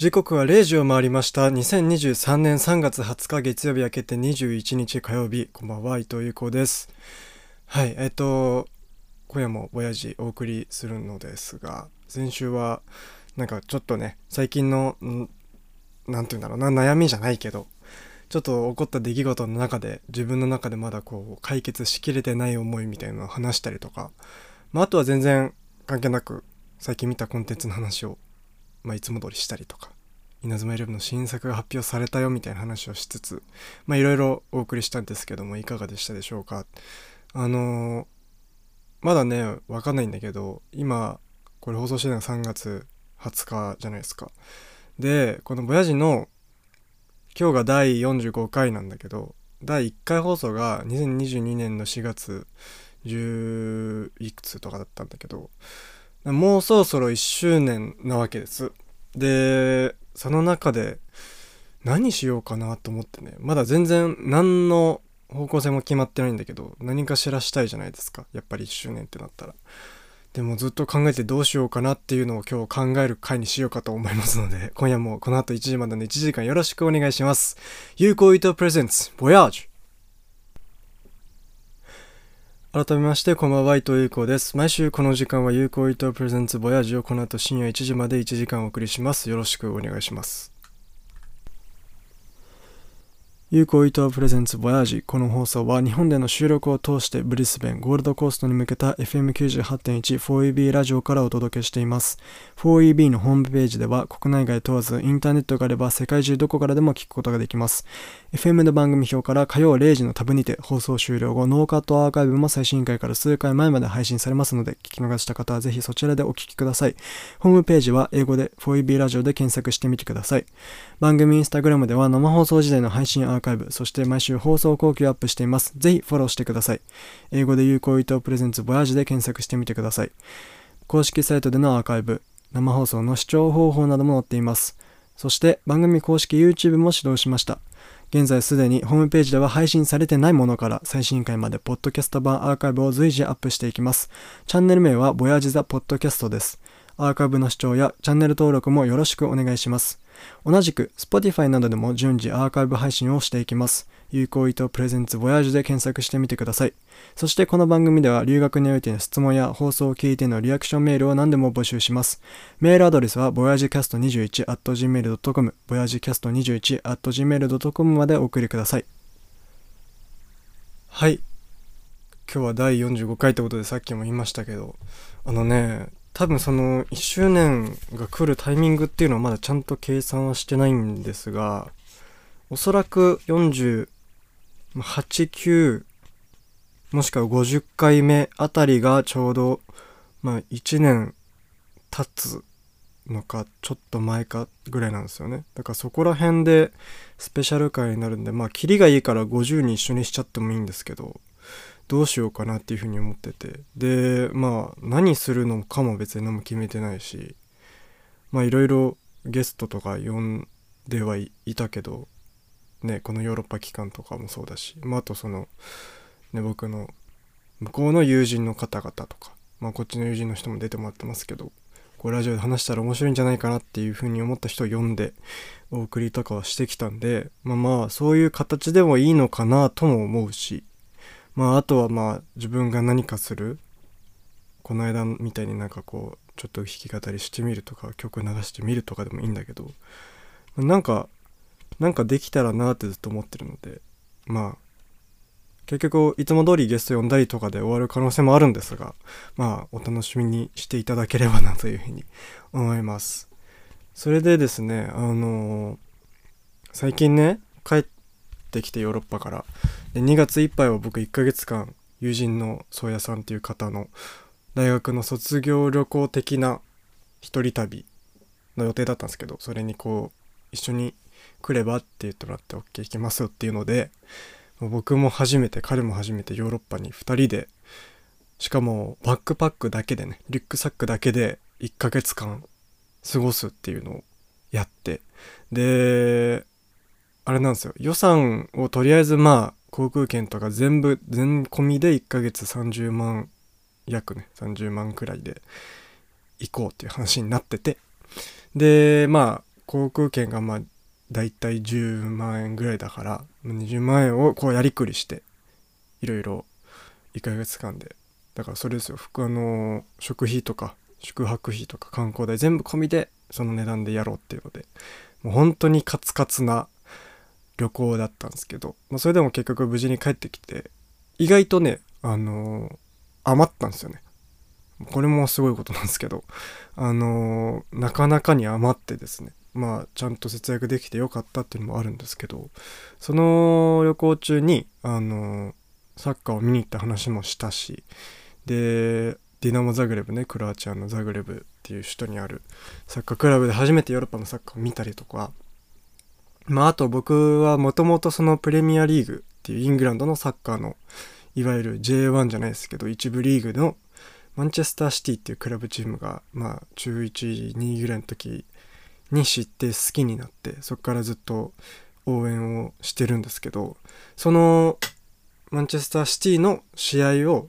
時刻は0時を回りました。2023年3月20日月曜日明けて21日火曜日。こんばんは伊藤優子です。はいえっと今夜も親父お送りするのですが先週はなんかちょっとね最近の何て言うんだろうな悩みじゃないけどちょっと起こった出来事の中で自分の中でまだこう解決しきれてない思いみたいなのを話したりとか、まあ、あとは全然関係なく最近見たコンテンツの話をまあ、いつも通りしたりとか稲妻イレブンの新作が発表されたよみたいな話をしつつまあいろいろお送りしたんですけどもいかがでしたでしょうか。あのー、まだねわかんないんだけど今これ放送してるのが3月20日じゃないですか。でこの「ボヤジの今日が第45回なんだけど第1回放送が2022年の4月10いくつとかだったんだけどもうそろそろ1周年なわけです。で、その中で何しようかなと思ってね、まだ全然何の方向性も決まってないんだけど、何かしらしたいじゃないですか。やっぱり1周年ってなったら。でもずっと考えてどうしようかなっていうのを今日考える回にしようかと思いますので、今夜もこの後1時までの1時間よろしくお願いします。有効糸プレゼンツ、ボヤージュ改めましてこんばんは伊藤優子です。毎週この時間は有効伊藤プレゼンツボヤジをこの後深夜1時まで1時間お送りします。よろしくお願いします。有効伊藤プレゼンツボヤージこの放送は日本での収録を通してブリスベンゴールドコーストに向けた FM98.1 4EB ラジオからお届けしています。4EB のホームページでは国内外問わずインターネットがあれば世界中どこからでも聞くことができます。FM の番組表から火曜0時のタブにて放送終了後ノーカットアーカイブも最新回から数回前まで配信されますので聞き逃した方はぜひそちらでお聞きください。ホームページは英語で 4EB ラジオで検索してみてください。番組インスタグラムでは生放送時代の配信アーカイブーカイブそして毎週放送後期をアップしていますぜひフォローしてください英語で有効伊藤プレゼンツボヤージで検索してみてください公式サイトでのアーカイブ生放送の視聴方法なども載っていますそして番組公式 YouTube も始動しました現在すでにホームページでは配信されてないものから最新回までポッドキャスト版アーカイブを随時アップしていきます。チャンネル名はボヤージザポッドキャストです。アーカイブの視聴やチャンネル登録もよろしくお願いします。同じく Spotify などでも順次アーカイブ配信をしていきます。有効意図プレゼンツボヤージュで検索してみてください。そしてこの番組では留学においての質問や放送を聞いてのリアクションメールを何でも募集します。メールアドレスは voyagecast21.gmail.com voyagecast21.gmail.com までお送りください。はい。今日は第45回ってことでさっきも言いましたけど、あのね、多分その1周年が来るタイミングっていうのはまだちゃんと計算はしてないんですが、おそらく48、9もしくは50回目あたりがちょうど、まあ1年経つのかちょっと前かぐらいなんですよね。だからそこら辺でスペシャル回になるんで、まあキリがいいから50に一緒にしちゃってもいいんですけど、どうしようかなっていうふうに思ってて。で、まあ何するのかも別に何も決めてないし、まあいろいろゲストとか呼んではいたけど、ね、このヨーロッパ機関とかもそうだし、まあ、あとその、ね、僕の向こうの友人の方々とか、まあ、こっちの友人の人も出てもらってますけど、こうラジオで話したら面白いんじゃないかなっていうふうに思った人を呼んでお送りとかはしてきたんで、まあまあそういう形でもいいのかなとも思うし、まああとはまあ自分が何かする、この間みたいになんかこうちょっと弾き語りしてみるとか曲流してみるとかでもいいんだけど、なんかなんかできたらなってずっと思ってるのでまあ結局いつも通りゲスト呼んだりとかで終わる可能性もあるんですがまあお楽しみにしていただければなというふうに 思います。それでですねあのー、最近ね帰ってきてヨーロッパから。で2月いっぱいは僕1ヶ月間友人の宗谷さんっていう方の大学の卒業旅行的な一人旅の予定だったんですけどそれにこう一緒に来ればって言ってもらって OK 行きますよっていうので僕も初めて彼も初めてヨーロッパに2人でしかもバックパックだけでねリュックサックだけで1ヶ月間過ごすっていうのをやってであれなんですよ。予算をとりあえずまあ航空券とか全部全込みで1ヶ月30万約ね30万くらいで行こうっていう話になってて。でまあ航空券がまあ大体10万円ぐらいだから20万円をこうやりくりしていろいろ1ヶ月間で。だからそれですよ。あの食費とか宿泊費とか観光代全部込みでその値段でやろうっていうので。もう本当にカツカツな旅行だったんですけど、まあ、それでも結局無事に帰ってきて意外とねあのー、余ったんですよね。これもすごいことなんですけどあのー、なかなかに余ってですね。まあちゃんと節約できてよかったっていうのもあるんですけどその旅行中にあのー、サッカーを見に行った話もしたしでディナモ・ザグレブねクロアチアのザグレブっていう首都にあるサッカークラブで初めてヨーロッパのサッカーを見たりとかまああと僕はもともとそのプレミアリーグっていうイングランドのサッカーのいわゆる J1 じゃないですけど一部リーグのマンチェスターシティっていうクラブチームがまあ中1、2ぐらいの時に知って好きになってそこからずっと応援をしてるんですけどそのマンチェスターシティの試合を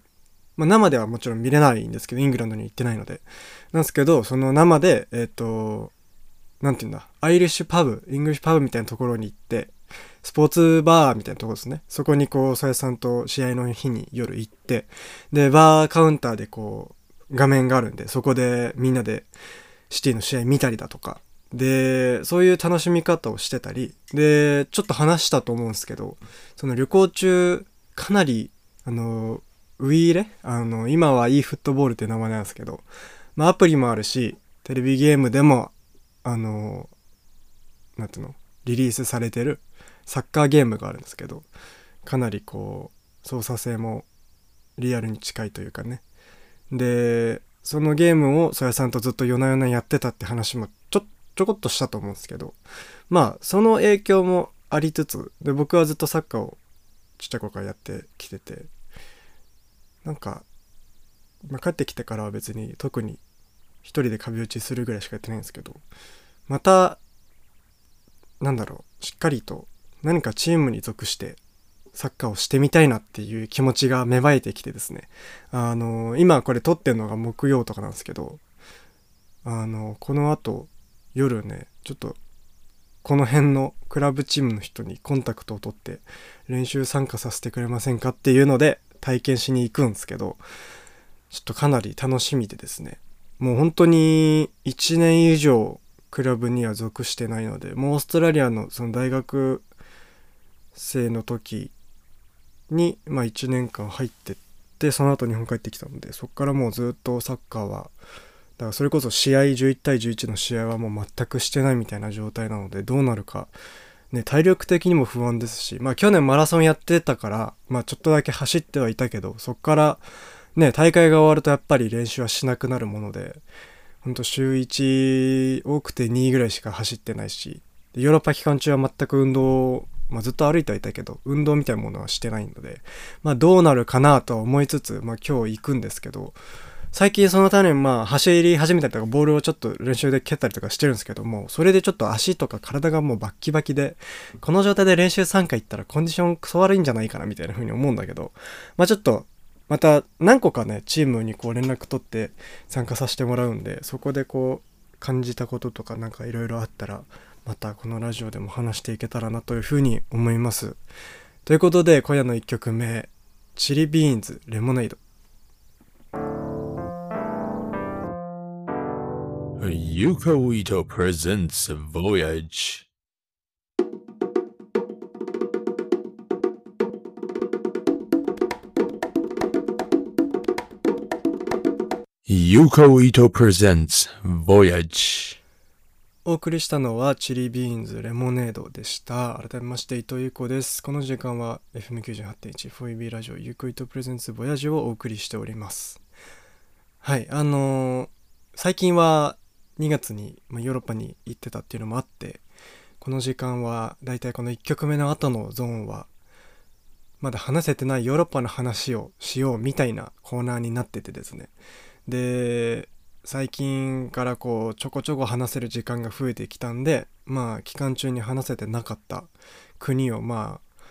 まあ、生ではもちろん見れないんですけど、イングランドに行ってないので。なんですけど、その生で、えっ、ー、と、なんて言うんだ、アイリッシュパブ、イングリッシュパブみたいなところに行って、スポーツバーみたいなところですね。そこにこう、さやさんと試合の日に夜行って、で、バーカウンターでこう、画面があるんで、そこでみんなでシティの試合見たりだとか、で、そういう楽しみ方をしてたり、で、ちょっと話したと思うんですけど、その旅行中、かなり、あの、ウイイレ？あの、今は e フットボールって名前なんですけど、まあアプリもあるし、テレビゲームでも、あの、なんていうの、リリースされてるサッカーゲームがあるんですけど、かなりこう、操作性もリアルに近いというかね。で、そのゲームをそやさんとずっと夜な夜なやってたって話もちょ、ちょこっとしたと思うんですけど、まあ、その影響もありつつ、で、僕はずっとサッカーをちっちゃい頃からやってきてて、なんか、まあ、帰ってきてからは別に特に一人で壁打ちするぐらいしかやってないんですけどまたなんだろうしっかりと何かチームに属してサッカーをしてみたいなっていう気持ちが芽生えてきてですねあの今これ撮ってるのが木曜とかなんですけどあのこの後夜ねちょっとこの辺のクラブチームの人にコンタクトを取って練習参加させてくれませんかっていうので体験しに行くんですけど、ちょっとかなり楽しみでですね。もう本当に1年以上クラブには属してないので、もうオーストラリアのその大学生の時に、まあ1年間入ってって、その後日本帰ってきたので、そこからもうずっとサッカーは、だからそれこそ試合11対11の試合はもう全くしてないみたいな状態なので、どうなるかね、体力的にも不安ですし、まあ去年マラソンやってたから、まあちょっとだけ走ってはいたけど、そっからね、大会が終わるとやっぱり練習はしなくなるもので、ほんと週1多くて2ぐらいしか走ってないし、ヨーロッパ期間中は全く運動、まあずっと歩いてはいたけど、運動みたいなものはしてないので、まあどうなるかなとは思いつつ、まあ今日行くんですけど、最近そのためにまあ走り始めたりとかボールをちょっと練習で蹴ったりとかしてるんですけども、それでちょっと足とか体がもうバッキバキで、この状態で練習3回行ったらコンディションクソ悪いんじゃないかなみたいな風に思うんだけど、まあちょっとまた何個かね、チームにこう連絡取って参加させてもらうんで、そこでこう感じたこととかなんかいろいろあったら、またこのラジオでも話していけたらなというふうに思います。ということで今夜の1曲目、チリビーンズレモネイド。Yuko Ito presents Voyage. Yuko Ito presents Voyage. お送りしたのはチリビーンズレモネードでした。改めまして伊藤優子です。この時間は FM98.1 4EB ラジオユコイトプレゼンツボヤジをお送りしております。はい、あのー、最近は2月に、まあ、ヨーロッパに行ってたっていうのもあってこの時間はだいたいこの1曲目の後のゾーンはまだ話せてないヨーロッパの話をしようみたいなコーナーになっててですねで最近からこうちょこちょこ話せる時間が増えてきたんでまあ期間中に話せてなかった国をまあ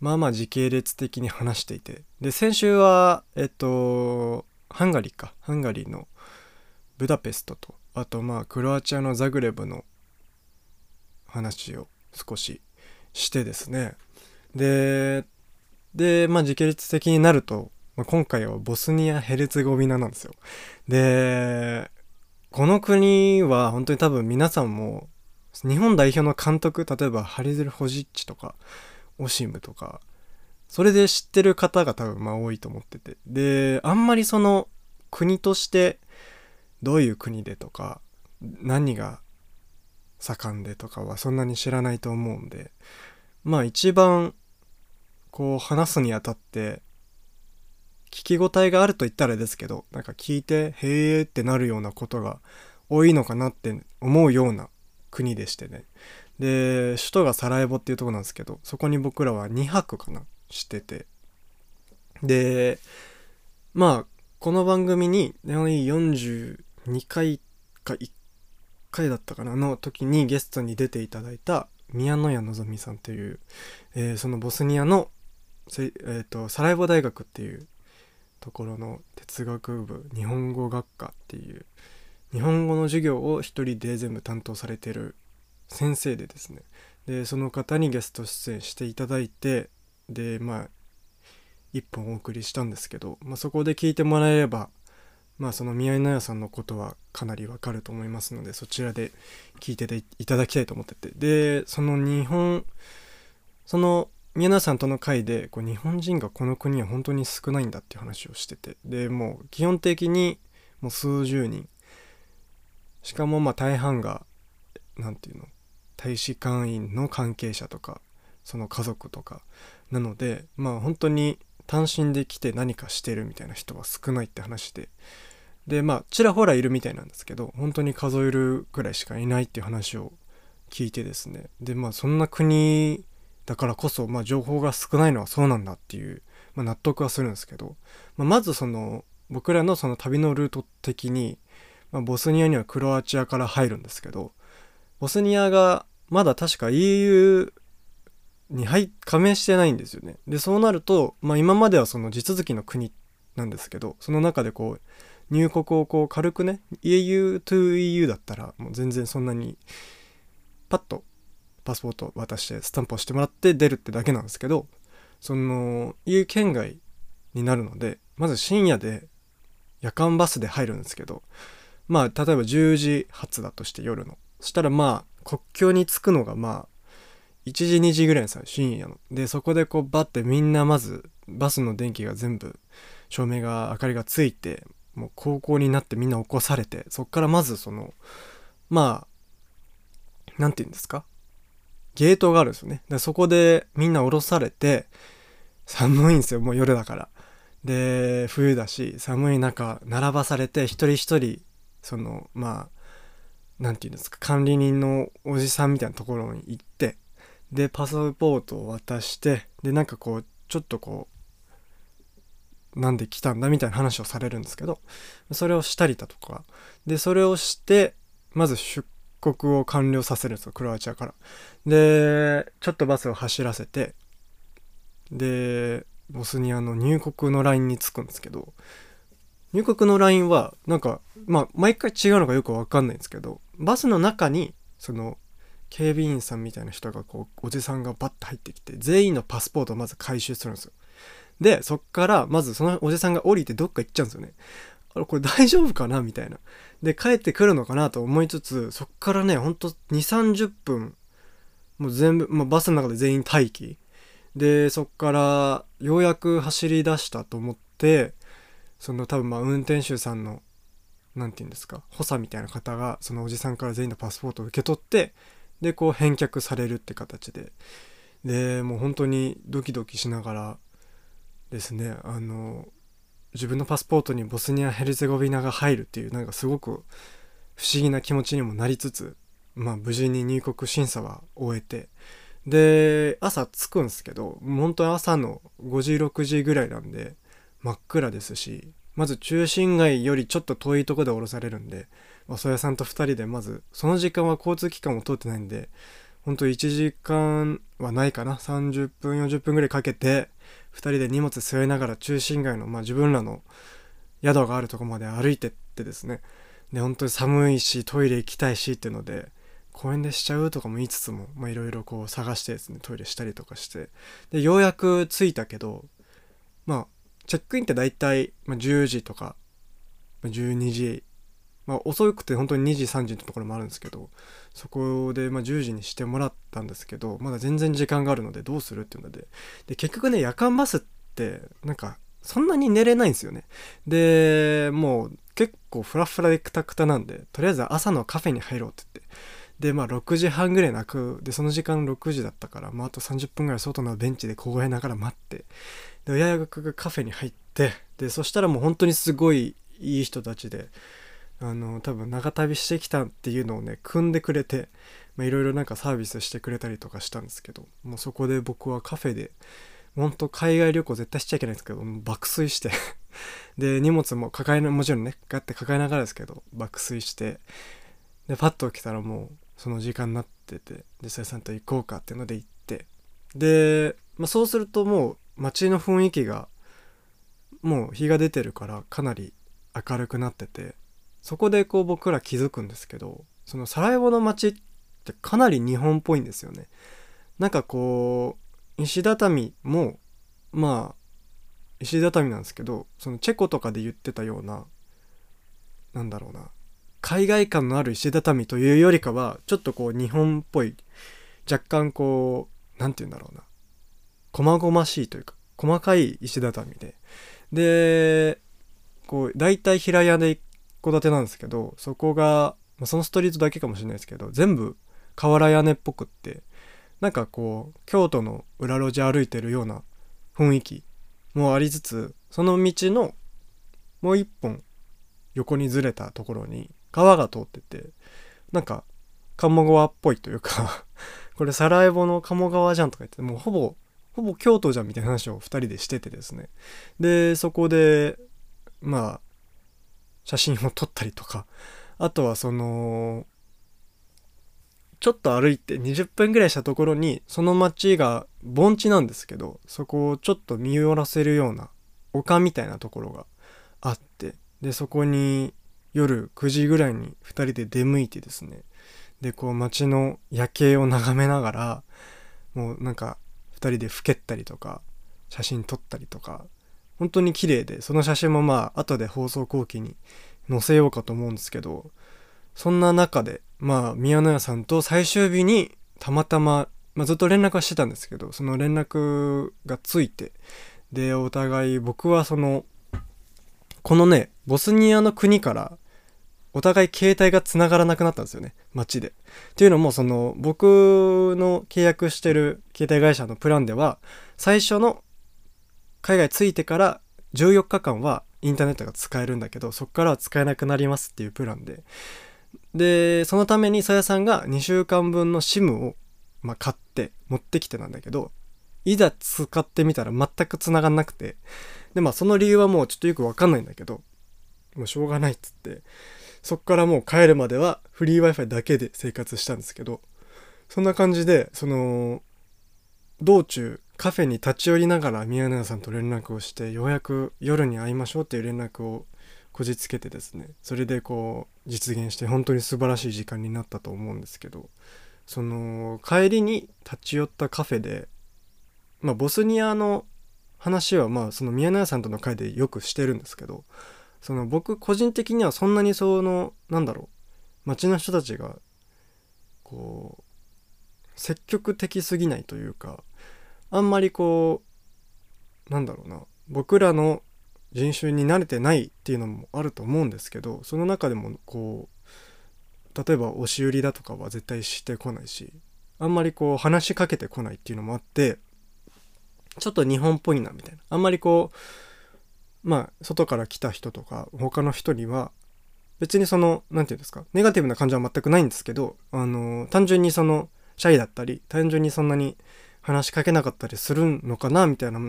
まあまあ時系列的に話していて。で先週はえっとハンガリーか。ハンガリーのブダペストとあとまあクロアチアのザグレブの話を少ししてですね。ででまあ時系列的になると、まあ、今回はボスニア・ヘルツェゴビナなんですよ。でこの国は本当に多分皆さんも日本代表の監督例えばハリゼル・ホジッチとかオシムとかそれで知ってる方が多分まあ多いと思ってて。であんまりその国としてどういう国でとか何が盛んでとかはそんなに知らないと思うんでまあ一番こう話すにあたって聞き応えがあると言ったらですけどなんか聞いてへえってなるようなことが多いのかなって思うような国でしてね。で首都がサラエボっていうとこなんですけどそこに僕らは2泊かなしてて。でまあこの番組に42回か1回だったかなの時にゲストに出ていただいた宮野谷のぞみさんという、えー、そのボスニアの、えーと、サラエボ大学っていうところの哲学部日本語学科っていう日本語の授業を一人で全部担当されてる先生でですね。でその方にゲスト出演していただいてでまあ一本お送りしたんですけど、まあ、そこで聞いてもらえればまあその宮井奈也さんのことはかなりわかると思いますのでそちらで聞いていただきたいと思ってて。でその日本その宮奈さんとの会でこう日本人がこの国は本当に少ないんだっていう話をしててでもう基本的にもう数十人。しかもまあ大半が何て言うの大使館員の関係者とかその家族とか。なのでまあ本当に単身で来て何かしてるみたいな人は少ないって話で。でまあちらほらいるみたいなんですけど本当に数えるくらいしかいないっていう話を聞いてですね。でまあそんな国だからこそ、まあ、情報が少ないのはそうなんだっていう、まあ、納得はするんですけど、まあ、まずその僕らのその旅のルート的に、まあ、ボスニアにはクロアチアから入るんですけどボスニアがまだ確か EU に入加盟してないんですよね。でそうなると、まあ、今まではその地続きの国なんですけどその中でこう入国をこう軽くね EU to EU だったらもう全然そんなにパッとパスポート渡してスタンプをしてもらって出るってだけなんですけどその EU 圏外になるのでまず深夜で夜間バスで入るんですけどまあ例えば10時発だとして夜の。そしたらまあ国境に着くのがまあ1時2時ぐらいのさ深夜の。でそこでこうバッてみんなまずバスの電気が全部照明が明かりがついてもう高校になってみんな起こされてそっからまずそのまあ何て言うんですか？ゲートがあるんですよね。でそこでみんな降ろされて寒いんですよもう夜だから。で冬だし寒い中並ばされて一人一人そのまあ何て言うんですか管理人のおじさんみたいなところに行ってでパスポートを渡してでなんかこうちょっとこうなんで来たんだみたいな話をされるんですけどそれをしたりだとか。でそれをしてまず出国を完了させるんですよクロアチアから。でちょっとバスを走らせてでボスニアの入国のラインに着くんですけど入国のラインはなんかまあ毎回違うのかよくわかんないんですけどバスの中にその警備員さんみたいな人がこうおじさんがバッと入ってきて全員のパスポートをまず回収するんですよ。でそっからまずそのおじさんが降りてどっか行っちゃうんですよね。あれこれ大丈夫かな？みたいな。で帰ってくるのかなと思いつつそっからねほんと2 3 0分もう全部、まあ、バスの中で全員待機。でそっからようやく走り出したと思ってその多分まあ運転手さんの何て言うんですか補佐みたいな方がそのおじさんから全員のパスポートを受け取ってでこう返却されるって形で。でもう本当にドキドキしながらですねあの自分のパスポートにボスニア・ヘルゼゴビナが入るっていうなんかすごく不思議な気持ちにもなりつつまあ無事に入国審査は終えて。で朝着くんですけど本当に朝の5時6時ぐらいなんで真っ暗ですしまず中心街よりちょっと遠いとこで降ろされるんでお蕎屋さんと2人でまずその時間は交通機関も通ってないんでほんと1時間はないかな30分40分ぐらいかけて2人で荷物背負いながら中心街の、まあ、自分らの宿があるとこまで歩いてってですね。で本当に寒いしトイレ行きたいしっていうので公園でしちゃうとかも言いつつもいろいろこう探してですねトイレしたりとかして。でようやく着いたけどまあチェックインって大体、まあ、10時とか、まあ、12時まあ遅くて本当に2時3時のところもあるんですけどそこでま10時にしてもらったんですけどまだ全然時間があるのでどうするっていうので。で結局ね夜間バスってなんかそんなに寝れないんですよね。でもう結構フラフラでクタクタなんでとりあえず朝のカフェに入ろうって言って。でまあ6時半ぐらい泣く。でその時間6時だったから、まあ、あと30分ぐらい外のベンチで凍えながら待って。で親役がカフェに入ってでそしたらもう本当にすごいいい人たちであの多分長旅してきたっていうのをね組んでくれていろいろなんかサービスしてくれたりとかしたんですけどもうそこで僕はカフェで本当海外旅行絶対しちゃいけないんですけど爆睡して で荷物も抱えなもちろんねガッて抱えながらですけど爆睡してでパッと起きたらもうその時間になっててでさやさんと行こうかっていうので行ってで、まあ、そうするともう街の雰囲気がもう日が出てるからかなり明るくなっててそこでこう僕ら気づくんですけどそのサラエボの街ってかなり日本っぽいんですよね。なんかこう石畳もまあ石畳なんですけどそのチェコとかで言ってたようななんだろうな海外感のある石畳というよりかはちょっとこう日本っぽい若干こう何て言うんだろうな細々しいというか細かい石畳で。でこう大体平屋で戸建てなんですけどそこが、まあ、そのストリートだけかもしれないですけど全部瓦屋根っぽくってなんかこう京都の裏路地歩いてるような雰囲気もありつつその道のもう一本横にずれたところに川が通っててなんか鴨川っぽいというか これサラエボの鴨川じゃんとか言ってもうほぼほぼ京都じゃんみたいな話を2人でしててですね。でそこでまあ写真を撮ったりとか。あとはそのちょっと歩いて20分ぐらいしたところにその町が盆地なんですけどそこをちょっと見下ろせるような丘みたいなところがあってでそこに夜9時ぐらいに2人で出向いてですね。でこう街の夜景を眺めながらもうなんか2人でふけったりとか写真撮ったりとか本当に綺麗でその写真もまあ後で放送後期に載せようかと思うんですけどそんな中でまあ宮野屋さんと最終日にたまたま、まあ、ずっと連絡はしてたんですけどその連絡がついてでお互い僕はそのこのねボスニアの国からお互い携帯が繋がらなくなったんですよね街で。っていうのもその僕の契約してる携帯会社のプランでは最初の海外着いてから14日間はインターネットが使えるんだけどそこからは使えなくなりますっていうプランで。でそのためにさやさんが2週間分の SIM を、まあ、買って持ってきてなんだけどいざ使ってみたら全く繋がんなくて。でまあその理由はもうちょっとよくわかんないんだけどもうしょうがないっつって。そっからもう帰るまではフリー Wi-Fi だけで生活したんですけどそんな感じでその道中カフェに立ち寄りながら宮永さんと連絡をしてようやく夜に会いましょうっていう連絡をこじつけてですね。それでこう実現して本当に素晴らしい時間になったと思うんですけどその帰りに立ち寄ったカフェでまあボスニアの話はまあその宮永さんとの会でよくしてるんですけどその僕個人的にはそんなにそのなんだろう街の人たちがこう積極的すぎないというかあんまりこうなんだろうな。僕らの人種に慣れてないっていうのもあると思うんですけどその中でもこう例えば押し売りだとかは絶対してこないしあんまりこう話しかけてこないっていうのもあってちょっと日本っぽいなみたいな。あんまりこうまあ外から来た人とか他の人には別にその何て言うんですかネガティブな感情は全くないんですけどあの単純にそのシャイだったり単純にそんなに話しかけなかったりするのかなみたいな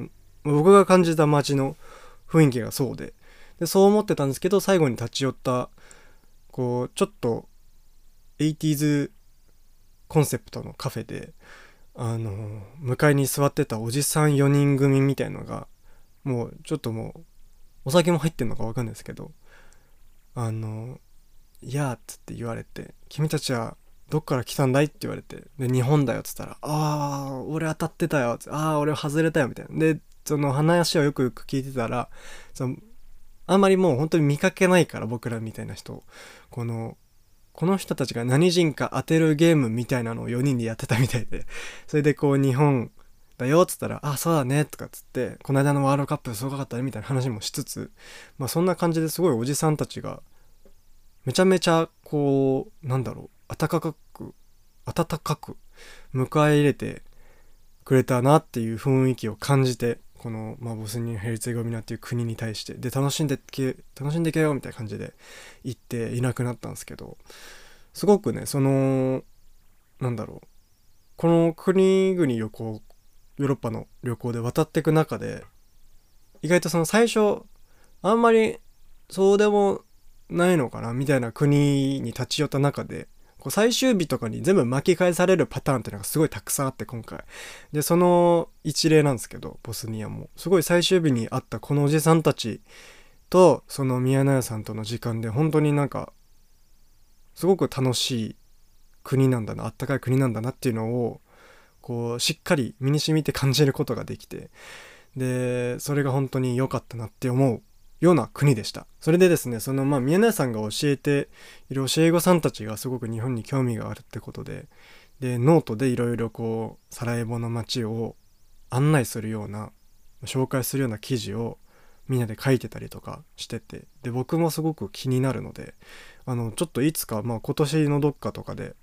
僕が感じた街の雰囲気がそうで。でそう思ってたんですけど最後に立ち寄ったこうちょっと 80s コンセプトのカフェであの向かいに座ってたおじさん4人組みたいのがもうちょっともうお酒も入ってんのか分かんないですけどあの「いや」っつって言われて「君たちはどっから来たんだい?」って言われて「で日本だよ」っつったら「ああ俺当たってたよ」ああ俺外れたよ」みたいな。でその話をよくよく聞いてたらそのあんまりもう本当に見かけないから僕らみたいな人このこの人たちが何人か当てるゲームみたいなのを4人でやってたみたいで。それでこう日本だよっつったら「あそうだね」とかっつって「この間のワールドカップすごかったね」みたいな話もしつつまあそんな感じですごいおじさんたちがめちゃめちゃこうなんだろう温かく温かく迎え入れてくれたなっていう雰囲気を感じてこの、まあ、ボスニア・ヘルツェゴミナっていう国に対してで楽しんでけ楽しんでけよみたいな感じで行っていなくなったんですけどすごくねそのなんだろうこの国々旅行ヨーロッパの旅行で渡っていく中で意外とその最初あんまりそうでもないのかなみたいな国に立ち寄った中でこう最終日とかに全部巻き返されるパターンっていうのがすごいたくさんあって今回。でその一例なんですけどボスニアも。すごい最終日に会ったこのおじさんたちとその宮永さんとの時間で本当になんかすごく楽しい国なんだなあったかい国なんだなっていうのをこうしっかり身に染みて感じることができて。でそれが本当に良かったなって思う。ような国でした。それでですねそのまあ宮根さんが教えている教え子さんたちがすごく日本に興味があるってことででノートでいろいろこうサラエボの街を案内するような紹介するような記事をみんなで書いてたりとかしててで僕もすごく気になるのであのちょっといつかまあ今年のどっかとかで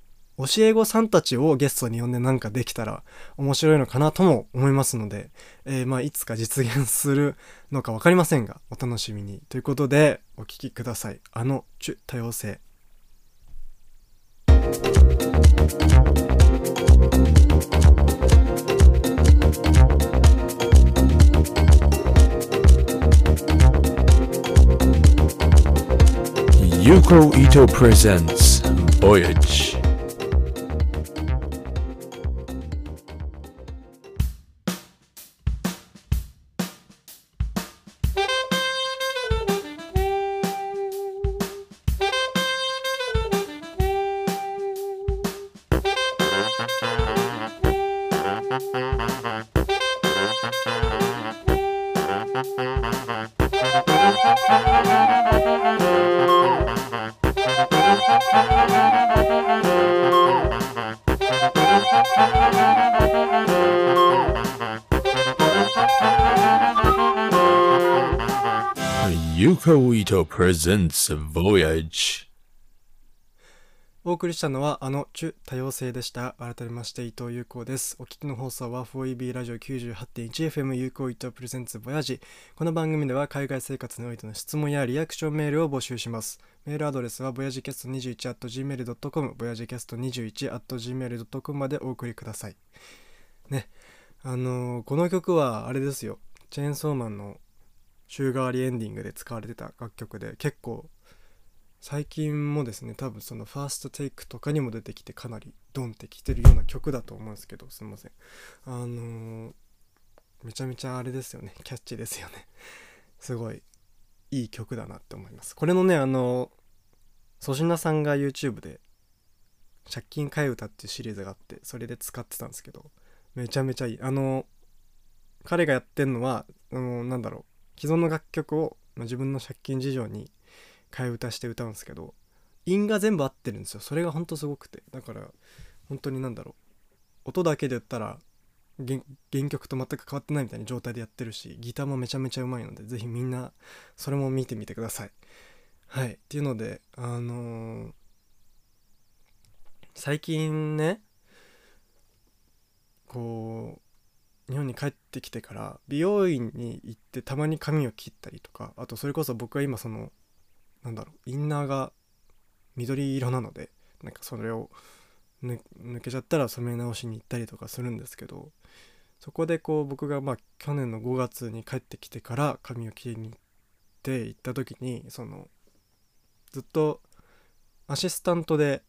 教え子さんたちをゲストに呼んでなんかできたら面白いのかなとも思いますので、えー、まあいつか実現するのか分かりませんがお楽しみに。ということでお聴きください。あの種多様性。Yuko Ito presents Voyage. Yuko Ito presents Voyage. お送りしたのはあの種多様性でした。改めまして伊藤優子です。お聞きの放送は 4EB ラジオ 98.1FM 有効伊藤プレゼンツボヤジこの番組では海外生活においての質問やリアクションメールを募集します。メールアドレスはボヤジキャスト 21.gmail.com ボヤジキャスト 21.gmail.com までお送りください。ねあのーこの曲はあれですよ。チェーンソーマンの週替わりエンディングで使われてた楽曲で結構最近もですね多分そのファーストテイクとかにも出てきてかなりドンってきてるような曲だと思うんですけどすいません。あのーめちゃめちゃあれですよね。キャッチですよね。すごいいい曲だなって思います。これのねあの粗品さんが YouTube で借金替え歌っていうシリーズがあってそれで使ってたんですけどめちゃめちゃいい。あの彼がやってんのはあのなんだろう。既存の楽曲をまあ自分の借金事情に替え歌して歌うんですけど韻が全部合ってるんですよ。それがほんとすごくて。だから本当になんだろう。音だけで言ったら原原曲と全く変わってないみたいな状態でやってるしギターもめちゃめちゃうまいのでぜひみんなそれも見てみてください。はい。っていうのであのー最近ねこう日本に帰ってきてから美容院に行ってたまに髪を切ったりとかあとそれこそ僕は今そのなんだろうインナーが緑色なのでなんかそれを抜けちゃったら染め直しに行ったりとかするんですけどそこでこう僕がまあ去年の5月に帰ってきてから髪を切りに行って行った時にそのずっとアシスタントで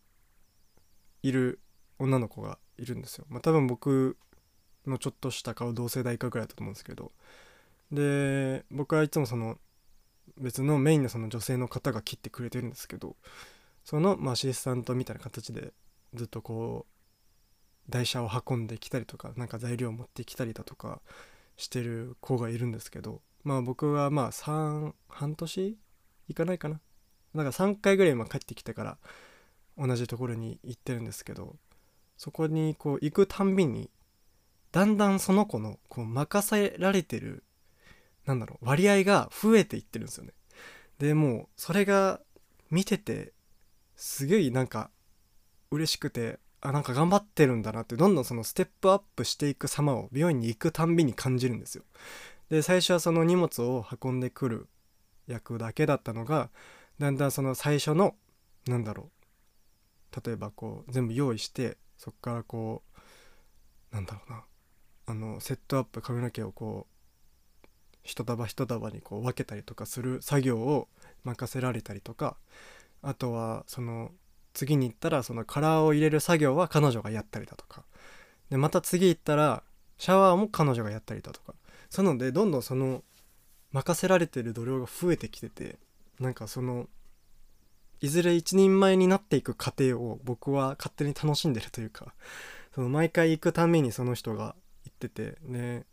いる女の子がいるんですよ。まあ、多分僕のちょっとした顔同世代以下ぐらいだと思うんですけど。で僕はいつもその別のメインのその女性の方が切ってくれてるんですけどその、まあ、アシスタントみたいな形でずっとこう台車を運んできたりとかなんか材料を持ってきたりだとかしてる子がいるんですけどまあ僕はまあ3半年いかないかな。なんか3回ぐらい今帰ってきてから同じところに行ってるんですけどそこにこう行くたんびにだんだんその子のこう任せられてるなんだろう割合が増えていってるんですよね。でもうそれが見ててすげえなんか嬉しくてあなんか頑張ってるんだなってどんどんそのステップアップしていく様を病院に行くたんびに感じるんですよ。で最初はその荷物を運んでくる役だけだったのがだんだんその最初のなんだろう例えばこう全部用意してそこからこうなんだろうなあのセットアップ髪の毛をこう一束一束にこう分けたりとかする作業を任せられたりとかあとはその次に行ったらそのカラーを入れる作業は彼女がやったりだとか。でまた次行ったらシャワーも彼女がやったりだとか。そういうのでどんどんその任せられてる度量が増えてきててなんかそのいずれ一人前になっていく過程を僕は勝手に楽しんでるというかその毎回行くためにその人が言っててね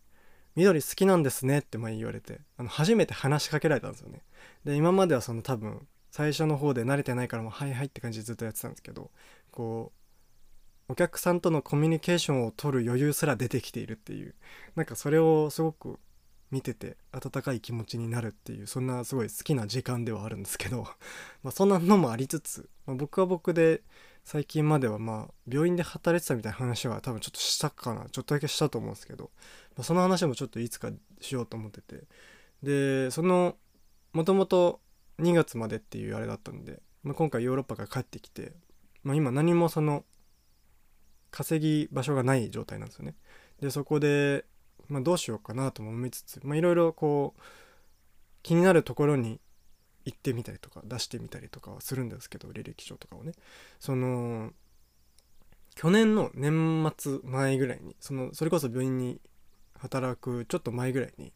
緑好きなんですねって前言われてあの初めて話しかけられたんですよね。で今まではその多分最初の方で慣れてないからもうはいはいって感じでずっとやってたんですけどこうお客さんとのコミュニケーションを取る余裕すら出てきているっていうなんかそれをすごく見てて温かい気持ちになるっていうそんなすごい好きな時間ではあるんですけど まあそんなのもありつつ、まあ、僕は僕で最近まではまあ病院で働いてたみたいな話は多分ちょっとしたかなちょっとだけしたと思うんですけど、まあ、その話もちょっといつかしようと思ってて。でそのもともと2月までっていうあれだったんで、まあ、今回ヨーロッパから帰ってきて、まあ、今何もその稼ぎ場所がない状態なんですよね。でそこでまあ、どうしようかなとも思いつついろいろこう気になるところに行ってみたりとか出してみたりとかはするんですけど履歴書とかをね。その去年の年末前ぐらいにそのそれこそ病院に働くちょっと前ぐらいに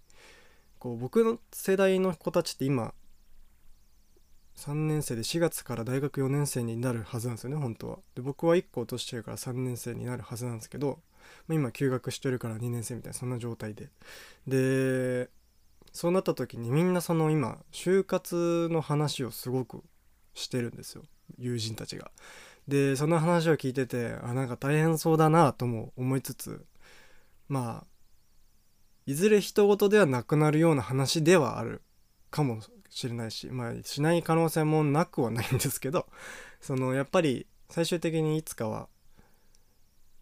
こう僕の世代の子たちって今3年生で4月から大学4年生になるはずなんですよね本当は。で僕は1個落としてるから3年生になるはずなんですけどま、今休学してるから2年生みたいなそんな状態で。でそうなった時にみんなその今就活の話をすごくしてるんですよ。友人たちが。でその話を聞いててあなんか大変そうだなとも思いつつまあいずれ人事ではなくなるような話ではあるかもしれないしまあしない可能性もなくはないんですけど そのやっぱり最終的にいつかは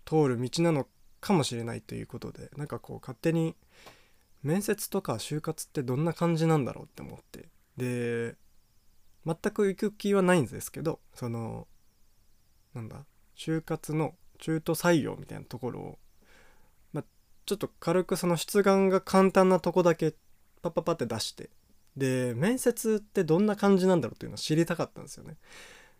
通る道なのかもしれないということでなんかこう勝手に面接とか就活ってどんな感じなんだろうって思って。で全く行く気はないんですけどそのなんだ就活の中途採用みたいなところを、ま、ちょっと軽くその出願が簡単なとこだけパッパッパって出してで面接ってどんな感じなんだろうっていうのを知りたかったんですよね。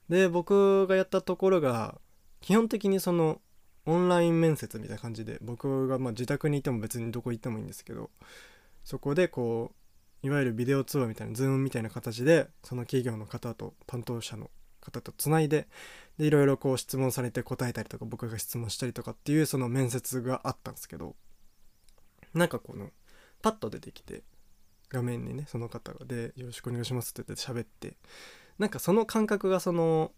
で僕がやったところが基本的にそのオンライン面接みたいな感じで僕がま自宅にいても別にどこ行ってもいいんですけどそこでこういわゆるビデオ通話みたいなズームみたいな形でその企業の方と担当者の方とつないででいろいろこう質問されて答えたりとか僕が質問したりとかっていうその面接があったんですけどなんかこのパッと出てきて画面にねその方がで「よろしくお願いします」って言って喋ってなんかその感覚がその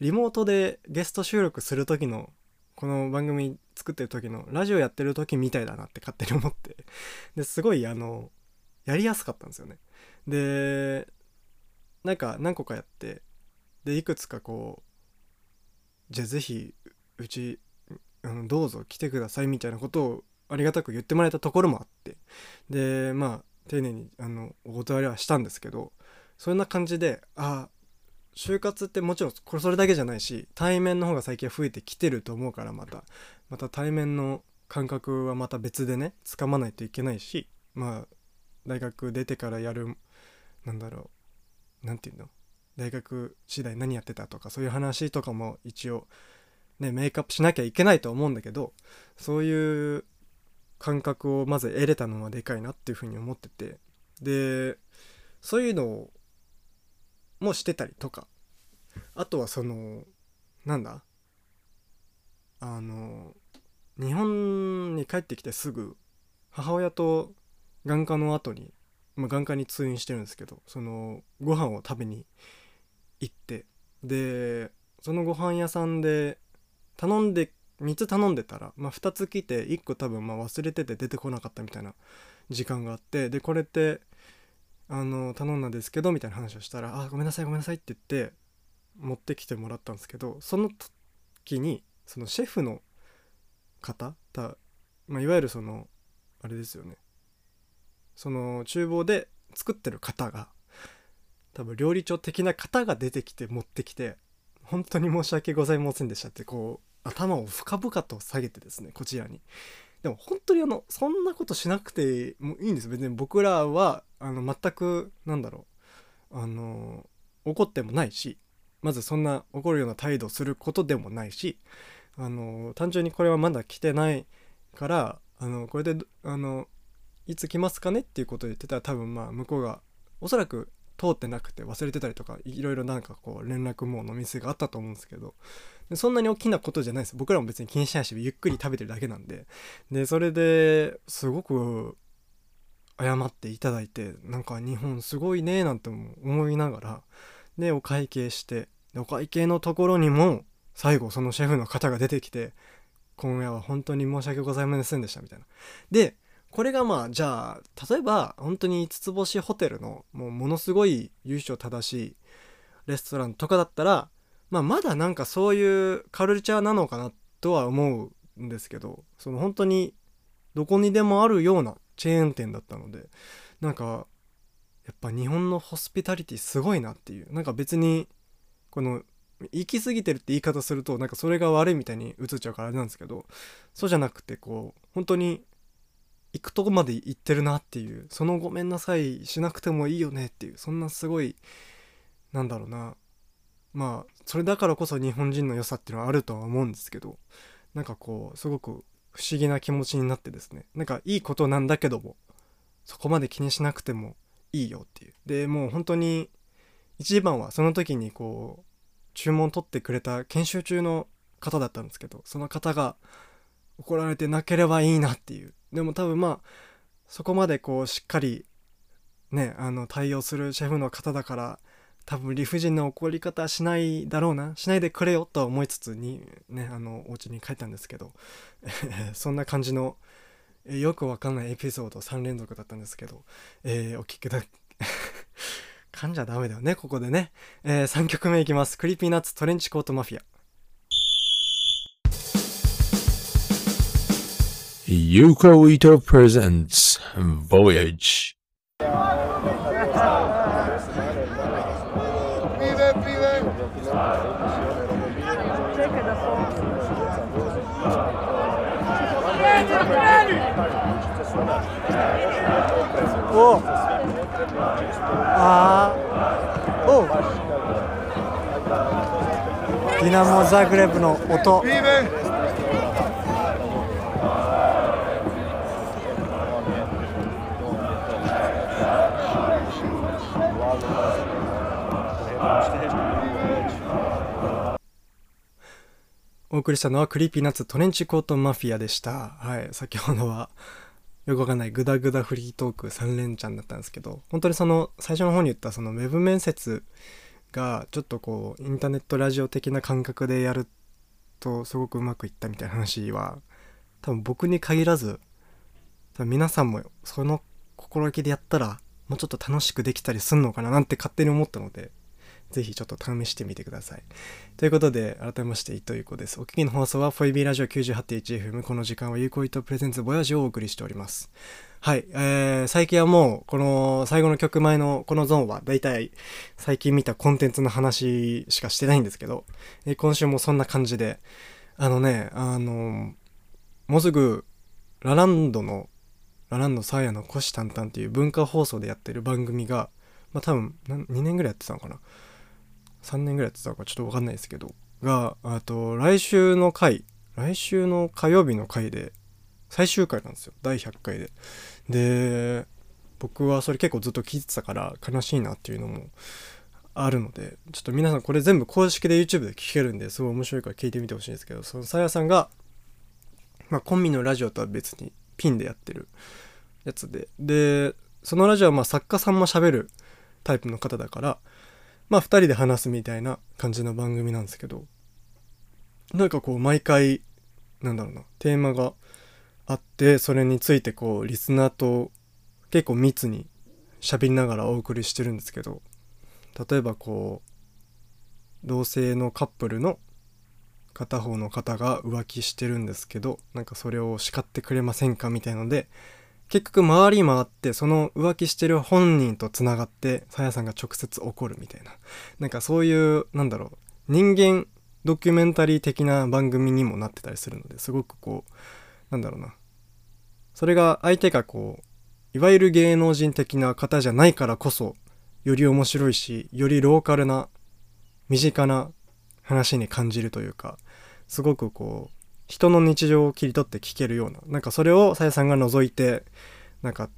リモートでゲスト収録する時のこの番組作ってる時のラジオやってる時みたいだなって勝手に思って。ですごいあのやりやすかったんですよね。でなんか何個かやってでいくつかこうじゃあぜひうちあのどうぞ来てくださいみたいなことをありがたく言ってもらえたところもあって。でまあ丁寧にあのお断りはしたんですけどそんな感じであ就活ってもちろんこれそれだけじゃないし対面の方が最近は増えてきてると思うからまた。また対面の感覚はまた別でねつかまないといけないしまあ大学出てからやるなんだろう何て言うの？大学次第何やってたとかそういう話とかも一応ねメイクアップしなきゃいけないと思うんだけどそういう感覚をまず得れたのはでかいなっていうふうに思ってて。でそういうのをもしてたりとか。あとはそのなんだ？あの日本に帰ってきてすぐ母親と眼科の後に、まあ、眼科に通院してるんですけどそのご飯を食べに行ってでそのご飯屋さんで頼んで3つ頼んでたら、まあ、2つ来て1個多分まあ忘れてて出てこなかったみたいな時間があってでこれってあの頼んだんですけどみたいな話をしたら「あごめんなさいごめんなさい」って言って持ってきてもらったんですけどその時にそのシェフの方だ、まあ、いわゆるそのあれですよね。その厨房で作ってる方が多分料理長的な方が出てきて持ってきて本当に申し訳ございませんでしたってこう頭を深々と下げてですねこちらに。でも本当にあのそんなことしなくてもいいんです。別に僕らはあの全くなんだろう。あの怒ってもないしまずそんな怒るような態度をすることでもないしあの単純にこれはまだ来てないからあのこれであのいつ来ますかねっていうことを言ってたら多分まあ向こうがおそらく通ってなくて忘れてたりとかいろいろなんかこう連絡網のミスがあったと思うんですけどそんなに大きなことじゃないです。僕らも別に気にしないしゆっくり食べてるだけなんで。でそれですごく謝っていただいてなんか日本すごいねなんて思いながらでお会計してでお会計のところにも最後そのシェフの方が出てきて今夜は本当に申し訳ございませんでしたみたいな。でこれがまあじゃあ例えば本当に5つ星ホテルのもうものすごい優勝正しいレストランとかだったら、まあ、まだなんかそういうカルチャーなのかなとは思うんですけどその本当にどこにでもあるようなチェーン店だったのでなんかやっぱ日本のホスピタリティすごいなっていうなんか別にこの行き過ぎてるって言い方するとなんかそれが悪いみたいに映っちゃうからあれなんですけどそうじゃなくてこう本当に行くとこまで行ってるなっていうそのごめんなさいしなくてもいいよねっていうそんなすごいなんだろうな。まあそれだからこそ日本人の良さっていうのはあるとは思うんですけどなんかこうすごく不思議な気持ちになってですねなんかいいことなんだけどもそこまで気にしなくてもいいよっていう。でもう本当に一番はその時にこう注文取ってくれた研修中の方だったんですけどその方が怒られてなければいいなっていうでも多分まあそこまでこうしっかりねあの対応するシェフの方だから多分理不尽な怒り方しないだろうなしないでくれよとは思いつつにねあのお家に帰ったんですけど そんな感じのよくわかんないエピソード3連続だったんですけど、えー、お聞きだ 噛んじゃダメだよねここでね、えー、3曲目いきます。 Creepy Nuts トレンチコートマフィア。Yuko Ito presents Voyage. おあおディナモ・ザグレブの音お送りしたのは Creepy Nuts トレンチコートマフィアでした。はい。先ほどはよくわかんないグダグダフリートーク3連チャンだったんですけど本当にその最初の方に言ったそのウェブ面接がちょっとこうインターネットラジオ的な感覚でやるとすごくうまくいったみたいな話は多分僕に限らず多分皆さんもその心意気でやったらもうちょっと楽しくできたりすんのかななんて勝手に思ったのでぜひちょっと試してみてください。ということで、改めまして、糸ゆこです。お聞きの放送は、フォイビーラジオ 98.1FM。この時間は、ゆうこいとプレゼンツボヤジをお送りしております。はい。えー、最近はもう、この最後の曲前のこのゾーンは、だいたい最近見たコンテンツの話しかしてないんですけど、えー今週もそんな感じで、あのね、あのもうすぐ、ラランドの、ラランドサーヤの虎視眈々っていう文化放送でやってる番組が、まあ多分、2年ぐらいやってたのかな。3年ぐらいやってたのかちょっと分かんないですけどがあと来週の回来週の火曜日の回で最終回なんですよ。第100回で。で僕はそれ結構ずっと聞いてたから悲しいなっていうのもあるのでちょっと皆さんこれ全部公式で YouTube で聞けるんですごい面白いから聞いてみてほしいんですけどそのさやさんが、まあ、コンビのラジオとは別にピンでやってるやつで。でそのラジオはまあ作家さんも喋るタイプの方だからまあ2人で話すみたいな感じの番組なんですけどなんかこう毎回なんだろうなテーマがあってそれについてこうリスナーと結構密に喋りながらお送りしてるんですけど例えばこう同性のカップルの片方の方が浮気してるんですけどなんかそれを叱ってくれませんかみたいので結局回り回ってその浮気してる本人とつながってさやさんが直接怒るみたいな。なんかそういうなんだろう人間ドキュメンタリー的な番組にもなってたりするのですごくこうなんだろうな。それが相手がこういわゆる芸能人的な方じゃないからこそより面白いしよりローカルな身近な話に感じるというかすごくこう人の日常を切り取って聞けるようななんかそれをさやさんが覗いてなんか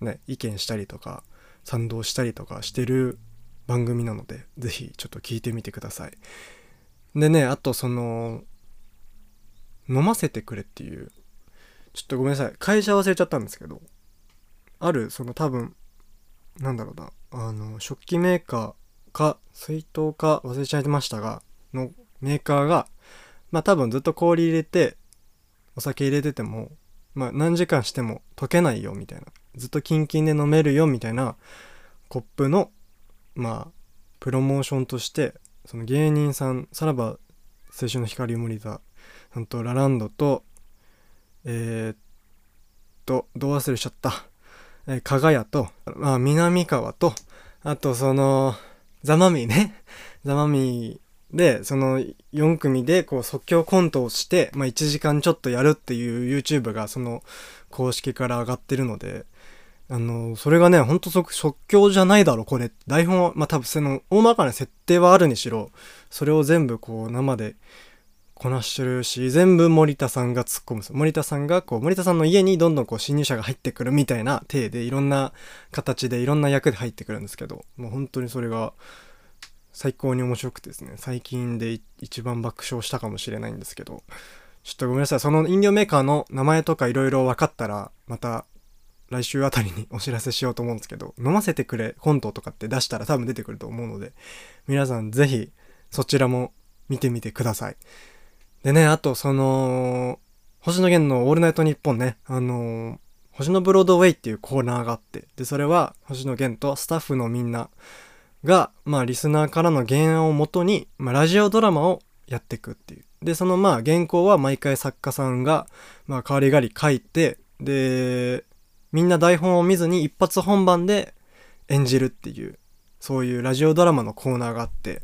ね意見したりとか賛同したりとかしてる番組なので是非ちょっと聞いてみてください。でねあとその飲ませてくれっていうちょっとごめんなさい会社忘れちゃったんですけどあるその多分なんだろうなあの食器メーカーか水筒か忘れちゃいましたがのメーカーがまあ多分ずっと氷入れてお酒入れててもまあ何時間しても溶けないよみたいなずっとキンキンで飲めるよみたいなコップのまあプロモーションとしてその芸人さんさらば青春の光森田さんとラランドとえー、っとどう忘れしちゃったえー、加賀屋と、まあ、南川と、あとその、ザマミーね。ザマミーで、その4組でこう即興コントをして、まあ1時間ちょっとやるっていう YouTube がその公式から上がってるので、あの、それがね、ほんと即興じゃないだろ、これ。台本は、まあ多分その、大まかな設定はあるにしろ、それを全部こう生でこなしてるし、全部森田さんが突っ込む森田さんが、こう、森田さんの家にどんどんこう、侵入者が入ってくるみたいな体で、いろんな形で、いろんな役で入ってくるんですけど、もう本当にそれが、最高に面白くてですね、最近で一番爆笑したかもしれないんですけど、ちょっとごめんなさい、その飲料メーカーの名前とかいろいろ分かったら、また、来週あたりにお知らせしようと思うんですけど、飲ませてくれコントとかって出したら多分出てくると思うので、皆さんぜひそちらも見てみてください。でね、あとその、星野源のオールナイトニッポンね、あのー、星野ブロードウェイっていうコーナーがあって、で、それは星野源とスタッフのみんなが、まあ、リスナーからの原案をもとに、まあ、ラジオドラマをやっていくっていう。で、そのまあ、原稿は毎回作家さんが、まあ、代わりがり書いて、で、みんな台本を見ずに一発本番で演じるっていう、そういうラジオドラマのコーナーがあって、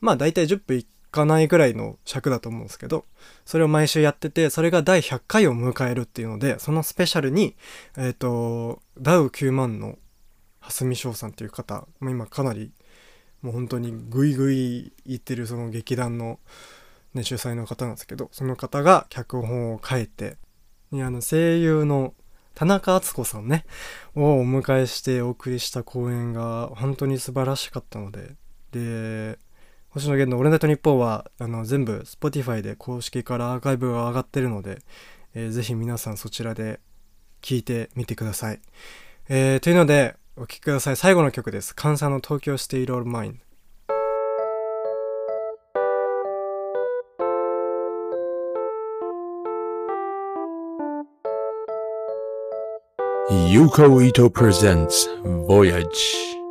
まあ、大体10分1かないぐらいの尺だと思うんですけど、それを毎週やってて、それが第100回を迎えるっていうので、そのスペシャルに、えっ、ー、と、ダウ9万の蓮見翔さんっていう方、今かなり、もう本当にグイグイ言ってるその劇団の、ね、主催の方なんですけど、その方が脚本を書いて、あの声優の田中敦子さんね、をお迎えしてお送りした公演が本当に素晴らしかったので、で、星野源の「オールナイトニッポンは」あの全部 Spotify で公式からアーカイブが上がってるので、えー、ぜひ皆さんそちらで聴いてみてください。えー、というのでお聴きください最後の曲です。 Kan Sano 東京 State of Mind。 Yukou Ito presents Voyage.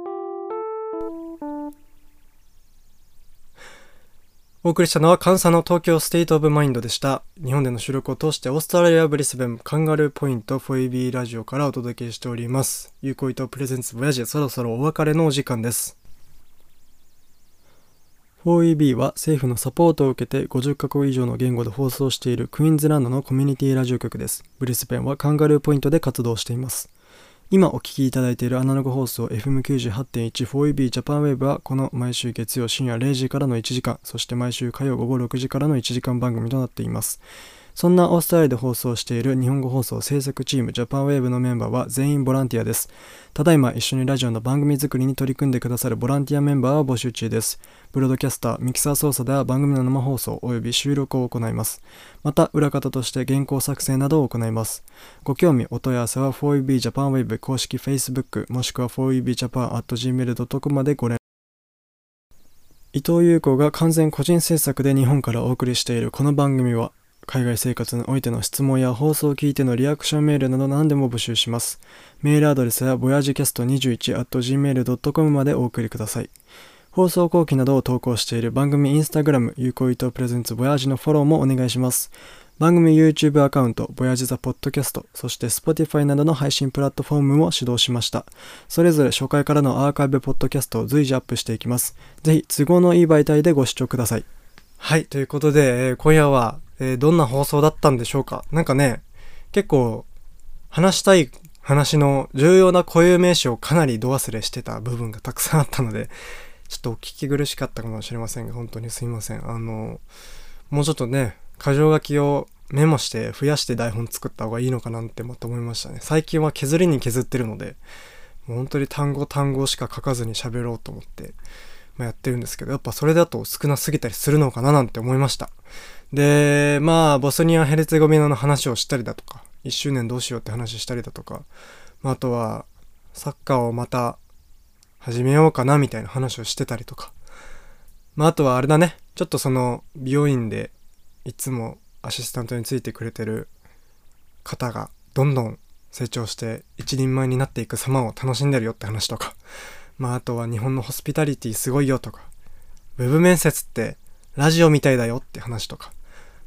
お送りしたのは Kan Sano 東京 State of Mind でした。日本での収録を通してオーストラリアブリスベンカンガルーポイント 4AB ラジオからお届けしております。 Yukou Ito presents Voyage そろそろお別れのお時間です。4EB は政府のサポートを受けて50カ国以上の言語で放送しているクイーンズランドのコミュニティラジオ局です。ブリスベンはカンガルーポイントで活動しています。今お聞きいただいているアナログ放送 FM98.14EB ジャパンウェブはこの毎週月曜深夜0時からの1時間、そして毎週火曜午後6時からの1時間番組となっています。そんなオーストラリアで放送している日本語放送制作チームジャパンウェーブのメンバーは全員ボランティアです。ただいま一緒にラジオの番組作りに取り組んでくださるボランティアメンバーを募集中です。ブロードキャスター、ミキサー操作では番組の生放送及び収録を行います。また、裏方として原稿作成などを行います。ご興味、お問い合わせは 4EBJapanWave 公式 Facebook もしくは 4EBJapan.gmail.com までご連絡伊藤優子が完全個人制作で日本からお送りしているこの番組は海外生活においての質問や放送を聞いてのリアクションメールなど何でも募集します。メールアドレスは voyagecast21.gmail.com までお送りください。放送後期などを投稿している番組インスタグラム、有効伊藤プレゼンツボヤージのフォローもお願いします。番組 YouTube アカウント、ボヤージザポッドキャスト、そして Spotify などの配信プラットフォームも始動しました。それぞれ初回からのアーカイブポッドキャストを随時アップしていきます。ぜひ都合のいい媒体でご視聴ください。はい、ということで、えー今夜は、えーどんな放送だったんでしょうか？なんかね、結構、話したい話の重要な固有名詞をかなり度忘れしてた部分がたくさんあったので、ちょっとお聞き苦しかったかもしれませんが、本当にすいません。あの、もうちょっとね、箇条書きをメモして増やして台本作った方がいいのかなってまた思いましたね。最近は削りに削ってるので、もう本当に単語単語しか書かずに喋ろうと思って、まあ、やってるんですけど、やっぱそれだと少なすぎたりするのかななんて思いました。で、まあ、ボスニア・ヘルツェゴビナの話をしたりだとか、1周年どうしようって話したりだとか、まあ、あとは、サッカーをまた始めようかなみたいな話をしてたりとか、まあ、あとはあれだね、ちょっとその、美容院でいつもアシスタントについてくれてる方がどんどん成長して一人前になっていく様を楽しんでるよって話とか、まあ、あとは日本のホスピタリティすごいよとか、ウェブ面接ってラジオみたいだよって話とか、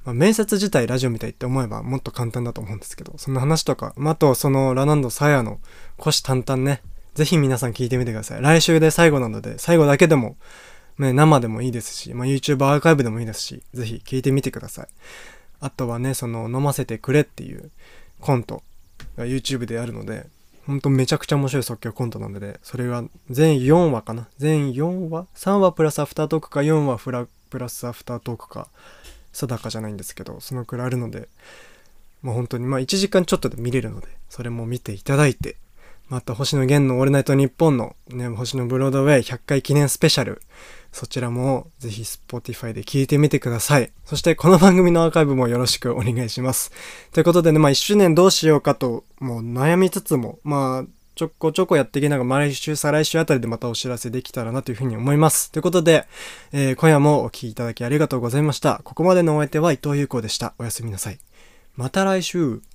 まあ、面接自体ラジオみたいって思えばもっと簡単だと思うんですけど、そんな話とか、まあ、あとそのラナンドサヤの虎視眈々ね、ぜひ皆さん聞いてみてください。来週で最後なので、最後だけでも、ね、生でもいいですし、まあ、YouTube アーカイブでもいいですし、ぜひ聞いてみてください。あとはね、その飲ませてくれっていうコントが YouTube であるので、ほんとめちゃくちゃ面白い即興コントなので、それが全4話かな？全4話 ?3 話プラスアフタートークか4話プラスアフタートークか定かじゃないんですけど、そのくらいあるので、まあ本当にまあ1時間ちょっとで見れるので、それも見ていただいて、また星野源のオールナイトニッポンのね、星野ブロードウェイ100回記念スペシャル、そちらもぜひ Spotify で聞いてみてください。そしてこの番組のアーカイブもよろしくお願いします。ということでね、まあ1周年どうしようかと、もう悩みつつも、まあ、ちょこちょこやっていけながら、毎週、再来週あたりでまたお知らせできたらなというふうに思います。ということで、えー今夜もお聴きいただきありがとうございました。ここまでのお相手は伊藤優子でした。おやすみなさい。また来週。